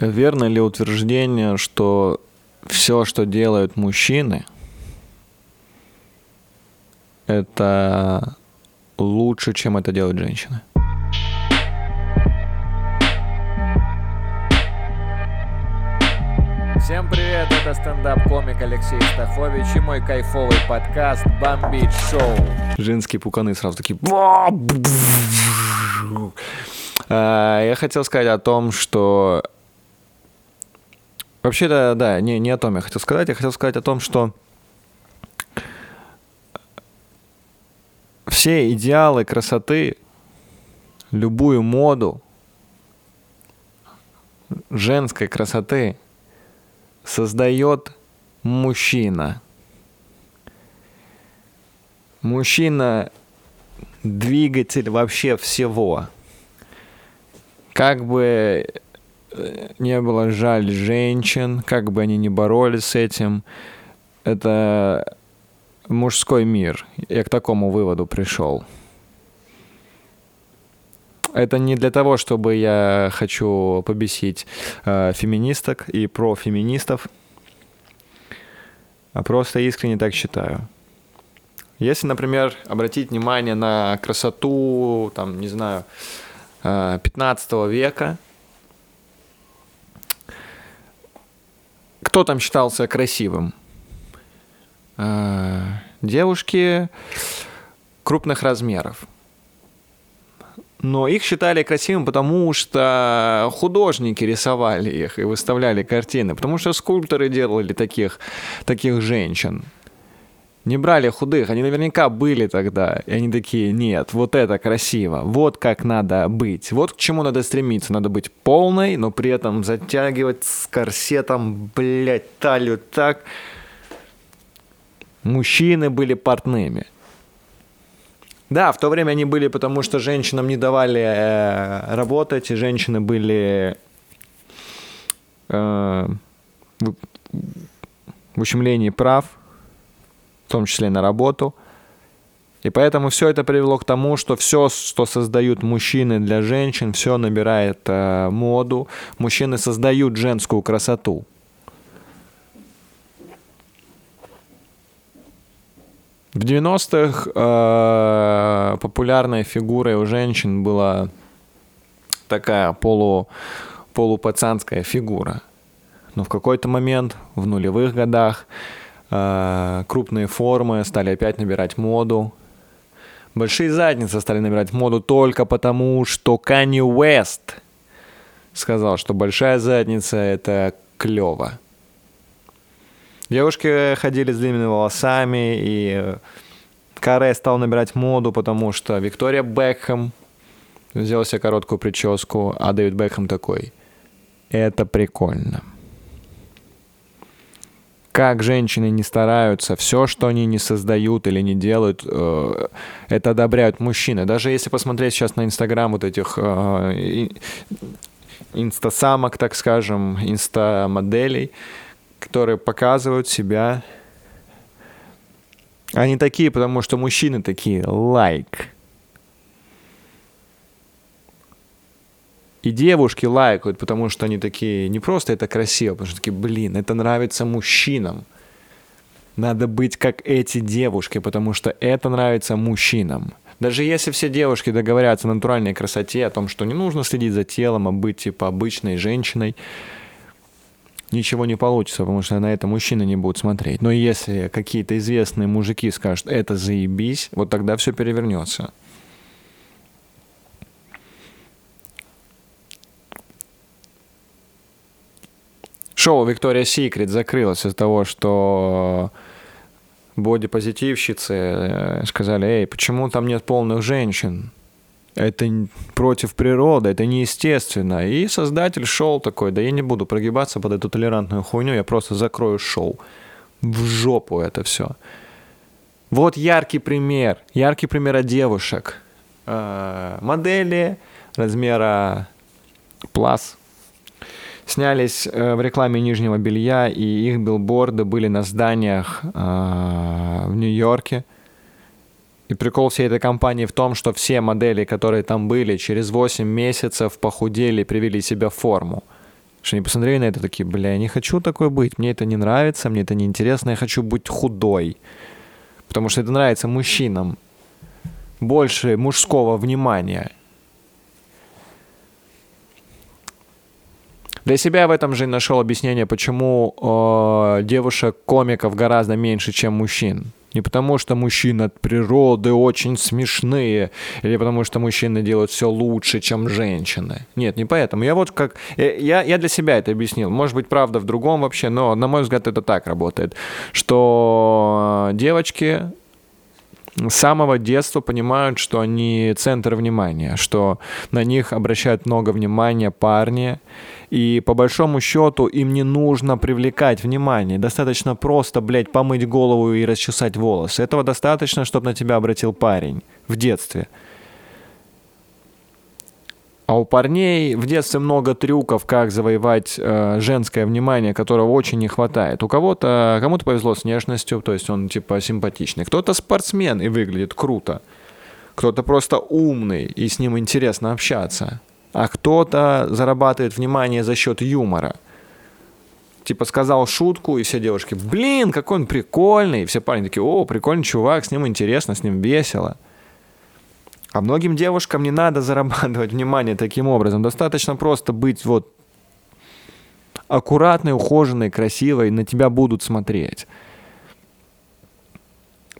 Верно ли утверждение, что все, что делают мужчины, это лучше, чем это делают женщины? Всем привет, это стендап-комик Алексей Стахович и мой кайфовый подкаст «Бомбить шоу». Женские пуканы сразу такие... А, я хотел сказать о том, что Вообще-то, да, не, не о том я хотел сказать. Я хотел сказать о том, что все идеалы красоты, любую моду женской красоты создает мужчина. Мужчина – двигатель вообще всего. Как бы не было жаль женщин, как бы они ни боролись с этим. Это мужской мир. Я к такому выводу пришел. Это не для того, чтобы я хочу побесить э, феминисток и профеминистов, а просто искренне так считаю. Если, например, обратить внимание на красоту, там, не знаю, 15 э, века, кто там считался красивым? А, девушки крупных размеров. Но их считали красивым, потому что художники рисовали их и выставляли картины, потому что скульпторы делали таких, таких женщин не брали худых, они наверняка были тогда, и они такие, нет, вот это красиво, вот как надо быть, вот к чему надо стремиться, надо быть полной, но при этом затягивать с корсетом, блядь, талию так. Мужчины были портными. Да, в то время они были, потому что женщинам не давали э, работать, и женщины были э, в, в ущемлении прав, в том числе на работу. И поэтому все это привело к тому, что все, что создают мужчины для женщин, все набирает э, моду. Мужчины создают женскую красоту. В 90-х э, популярной фигурой у женщин была такая полу, полупацанская фигура. Но в какой-то момент, в нулевых годах, крупные формы стали опять набирать моду. Большие задницы стали набирать моду только потому, что Kanye West сказал, что большая задница — это клево. Девушки ходили с длинными волосами, и Каре стал набирать моду, потому что Виктория Бекхэм взял себе короткую прическу, а Дэвид Бекхэм такой — это прикольно как женщины не стараются, все, что они не создают или не делают, э, это одобряют мужчины. Даже если посмотреть сейчас на Инстаграм вот этих э, инстасамок, так скажем, инстамоделей, которые показывают себя. Они такие, потому что мужчины такие, лайк. Like. И девушки лайкают, потому что они такие, не просто это красиво, потому что такие, блин, это нравится мужчинам. Надо быть как эти девушки, потому что это нравится мужчинам. Даже если все девушки договорятся о натуральной красоте, о том, что не нужно следить за телом, а быть типа обычной женщиной, ничего не получится, потому что на это мужчины не будут смотреть. Но если какие-то известные мужики скажут, это заебись, вот тогда все перевернется. Шоу Виктория Секрет закрылось из-за того, что бодипозитивщицы э, сказали, эй, почему там нет полных женщин? Это против природы, это неестественно. И создатель шоу такой, да я не буду прогибаться под эту толерантную хуйню, я просто закрою шоу. В жопу это все. Вот яркий пример, яркий пример девушек. Э, модели размера плас снялись э, в рекламе нижнего белья, и их билборды были на зданиях э, в Нью-Йорке. И прикол всей этой компании в том, что все модели, которые там были, через 8 месяцев похудели и привели себя в форму. Что они посмотрели на это такие, бля, я не хочу такой быть, мне это не нравится, мне это не интересно, я хочу быть худой. Потому что это нравится мужчинам. Больше мужского внимания. Для себя в этом же нашел объяснение, почему э, девушек-комиков гораздо меньше, чем мужчин. Не потому, что мужчины от природы очень смешные, или потому, что мужчины делают все лучше, чем женщины. Нет, не поэтому. Я вот как... Я, я для себя это объяснил. Может быть, правда в другом вообще, но, на мой взгляд, это так работает. Что девочки с самого детства понимают, что они центр внимания, что на них обращают много внимания парни, и по большому счету им не нужно привлекать внимание. Достаточно просто, блядь, помыть голову и расчесать волосы. Этого достаточно, чтобы на тебя обратил парень в детстве. А у парней в детстве много трюков, как завоевать э, женское внимание, которого очень не хватает. У кого-то, кому-то повезло с внешностью, то есть он типа симпатичный. Кто-то спортсмен и выглядит круто. Кто-то просто умный и с ним интересно общаться. А кто-то зарабатывает внимание за счет юмора. Типа сказал шутку, и все девушки, блин, какой он прикольный. И все парни такие, о, прикольный чувак, с ним интересно, с ним весело. А многим девушкам не надо зарабатывать внимание таким образом. Достаточно просто быть вот аккуратной, ухоженной, красивой, на тебя будут смотреть.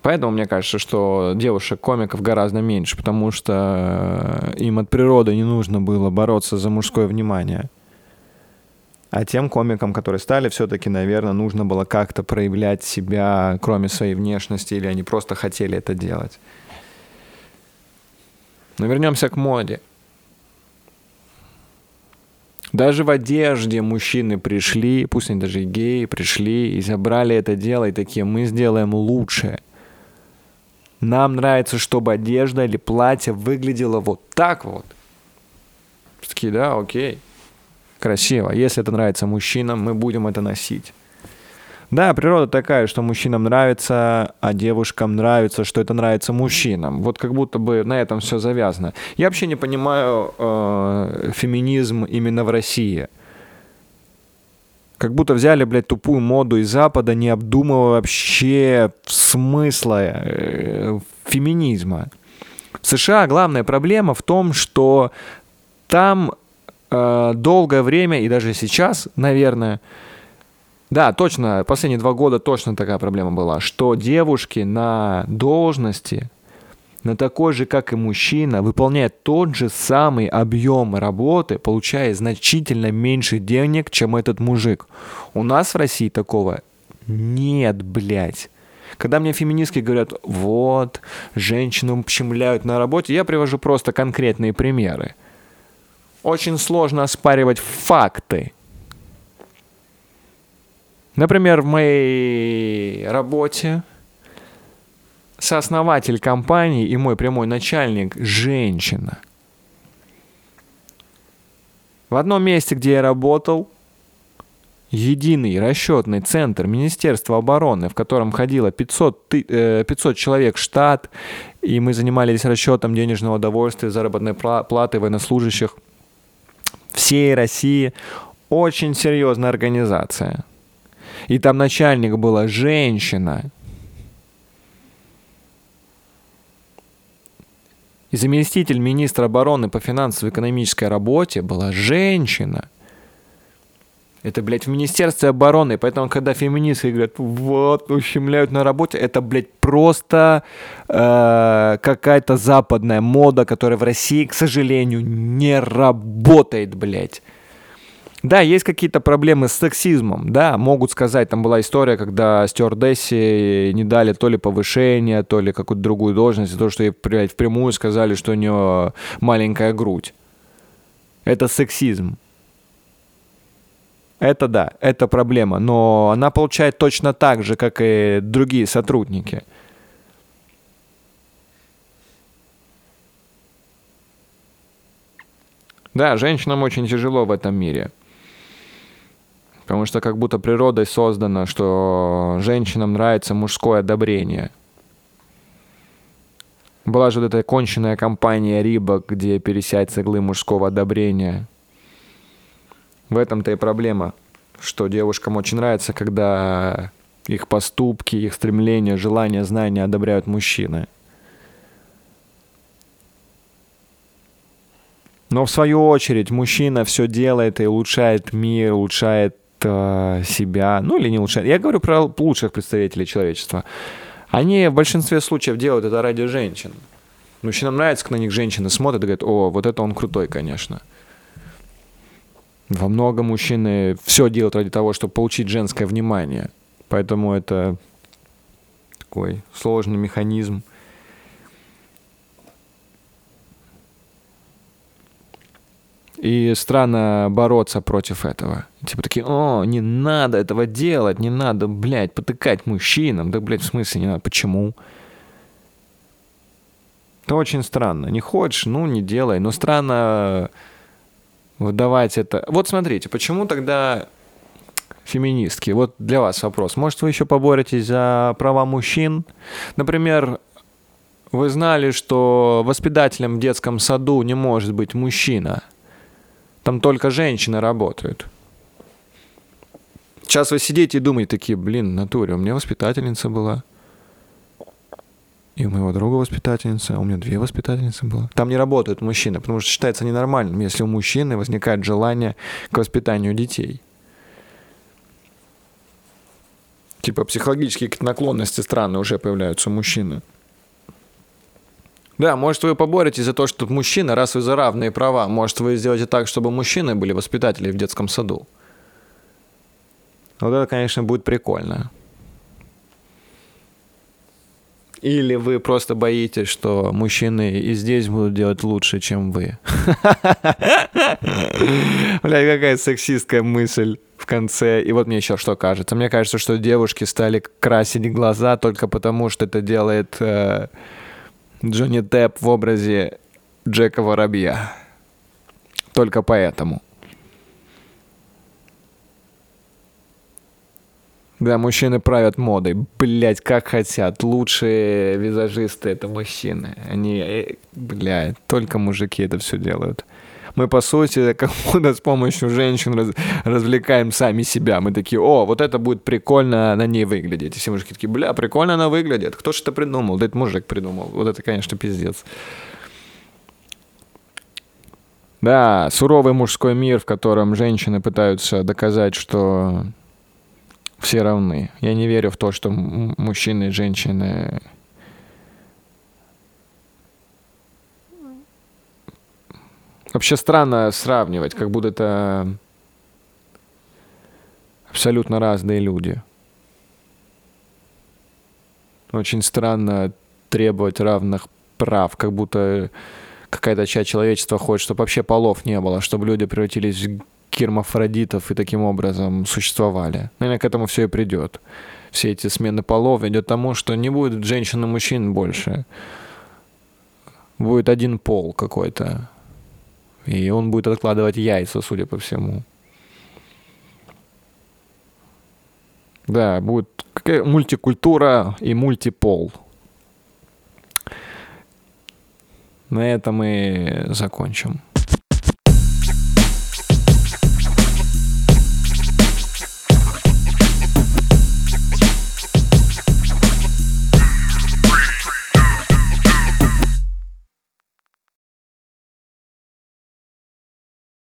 Поэтому мне кажется, что девушек-комиков гораздо меньше, потому что им от природы не нужно было бороться за мужское внимание. А тем комикам, которые стали, все-таки, наверное, нужно было как-то проявлять себя, кроме своей внешности, или они просто хотели это делать. Но вернемся к моде. Даже в одежде мужчины пришли, пусть они даже геи, пришли и забрали это дело, и такие, мы сделаем лучше. Нам нравится, чтобы одежда или платье выглядело вот так вот. Такие, да, окей. Красиво. Если это нравится мужчинам, мы будем это носить. Да, природа такая, что мужчинам нравится, а девушкам нравится, что это нравится мужчинам. Вот как будто бы на этом все завязано. Я вообще не понимаю э, феминизм именно в России. Как будто взяли, блядь, тупую моду из Запада, не обдумывая вообще смысла э, феминизма. В США главная проблема в том, что там э, долгое время, и даже сейчас, наверное, да, точно, последние два года точно такая проблема была, что девушки на должности, на такой же, как и мужчина, выполняют тот же самый объем работы, получая значительно меньше денег, чем этот мужик. У нас в России такого нет, блядь. Когда мне феминистки говорят, вот, женщину ущемляют на работе, я привожу просто конкретные примеры. Очень сложно оспаривать факты. Например, в моей работе сооснователь компании и мой прямой начальник – женщина. В одном месте, где я работал, единый расчетный центр Министерства обороны, в котором ходило 500, 500 человек штат, и мы занимались расчетом денежного удовольствия, заработной платы военнослужащих всей России. Очень серьезная организация – и там начальник была женщина. И заместитель министра обороны по финансово-экономической работе была женщина. Это, блядь, в Министерстве обороны. Поэтому, когда феминистки говорят, вот, ущемляют на работе, это, блядь, просто э, какая-то западная мода, которая в России, к сожалению, не работает, блядь. Да, есть какие-то проблемы с сексизмом, да, могут сказать, там была история, когда стюардессе не дали то ли повышение, то ли какую-то другую должность, то, что ей блядь, впрямую сказали, что у нее маленькая грудь. Это сексизм. Это да, это проблема, но она получает точно так же, как и другие сотрудники. Да, женщинам очень тяжело в этом мире. Потому что как будто природой создано, что женщинам нравится мужское одобрение. Была же вот эта конченная компания Рибок, где пересядь с мужского одобрения. В этом-то и проблема, что девушкам очень нравится, когда их поступки, их стремления, желания, знания одобряют мужчины. Но в свою очередь мужчина все делает и улучшает мир, улучшает э, себя, ну или не улучшает. Я говорю про лучших представителей человечества. Они в большинстве случаев делают это ради женщин. Мужчинам нравится, когда на них женщины смотрят и говорят, о, вот это он крутой, конечно. Во много мужчины все делают ради того, чтобы получить женское внимание. Поэтому это такой сложный механизм. И странно бороться против этого. Типа такие, о, не надо этого делать, не надо, блядь, потыкать мужчинам. Да, блядь, в смысле не надо? Почему? Это очень странно. Не хочешь, ну, не делай. Но странно выдавать это. Вот смотрите, почему тогда феминистки? Вот для вас вопрос. Может, вы еще поборетесь за права мужчин? Например, вы знали, что воспитателем в детском саду не может быть мужчина. Там только женщины работают. Сейчас вы сидите и думаете такие, блин, натуре, у меня воспитательница была. И у моего друга воспитательница, а у меня две воспитательницы было. Там не работают мужчины, потому что считается ненормальным, если у мужчины возникает желание к воспитанию детей. Типа психологические наклонности странные уже появляются у мужчины. Да, может, вы поборетесь за то, что мужчина, раз вы за равные права, может, вы сделаете так, чтобы мужчины были воспитатели в детском саду. Вот это, конечно, будет прикольно. Или вы просто боитесь, что мужчины и здесь будут делать лучше, чем вы. Бля, какая сексистская мысль в конце. И вот мне еще что кажется. Мне кажется, что девушки стали красить глаза только потому, что это делает э, Джонни Депп в образе Джека Воробья. Только поэтому. Да, мужчины правят модой. Блять, как хотят. Лучшие визажисты это мужчины. Они, э, блядь, только мужики это все делают. Мы, по сути, как будто с помощью женщин раз, развлекаем сами себя. Мы такие, о, вот это будет прикольно на ней выглядеть. И все мужики такие, бля, прикольно она выглядит. Кто же это придумал? Да это мужик придумал. Вот это, конечно, пиздец. Да, суровый мужской мир, в котором женщины пытаются доказать, что все равны. Я не верю в то, что мужчины и женщины Вообще странно сравнивать, как будто это абсолютно разные люди. Очень странно требовать равных прав, как будто какая-то часть человечества хочет, чтобы вообще полов не было, чтобы люди превратились в гермафродитов и таким образом существовали. Наверное, к этому все и придет. Все эти смены полов ведет к тому, что не будет женщин и мужчин больше. Будет один пол какой-то. И он будет откладывать яйца, судя по всему. Да, будет какая мультикультура и мультипол. На этом мы закончим.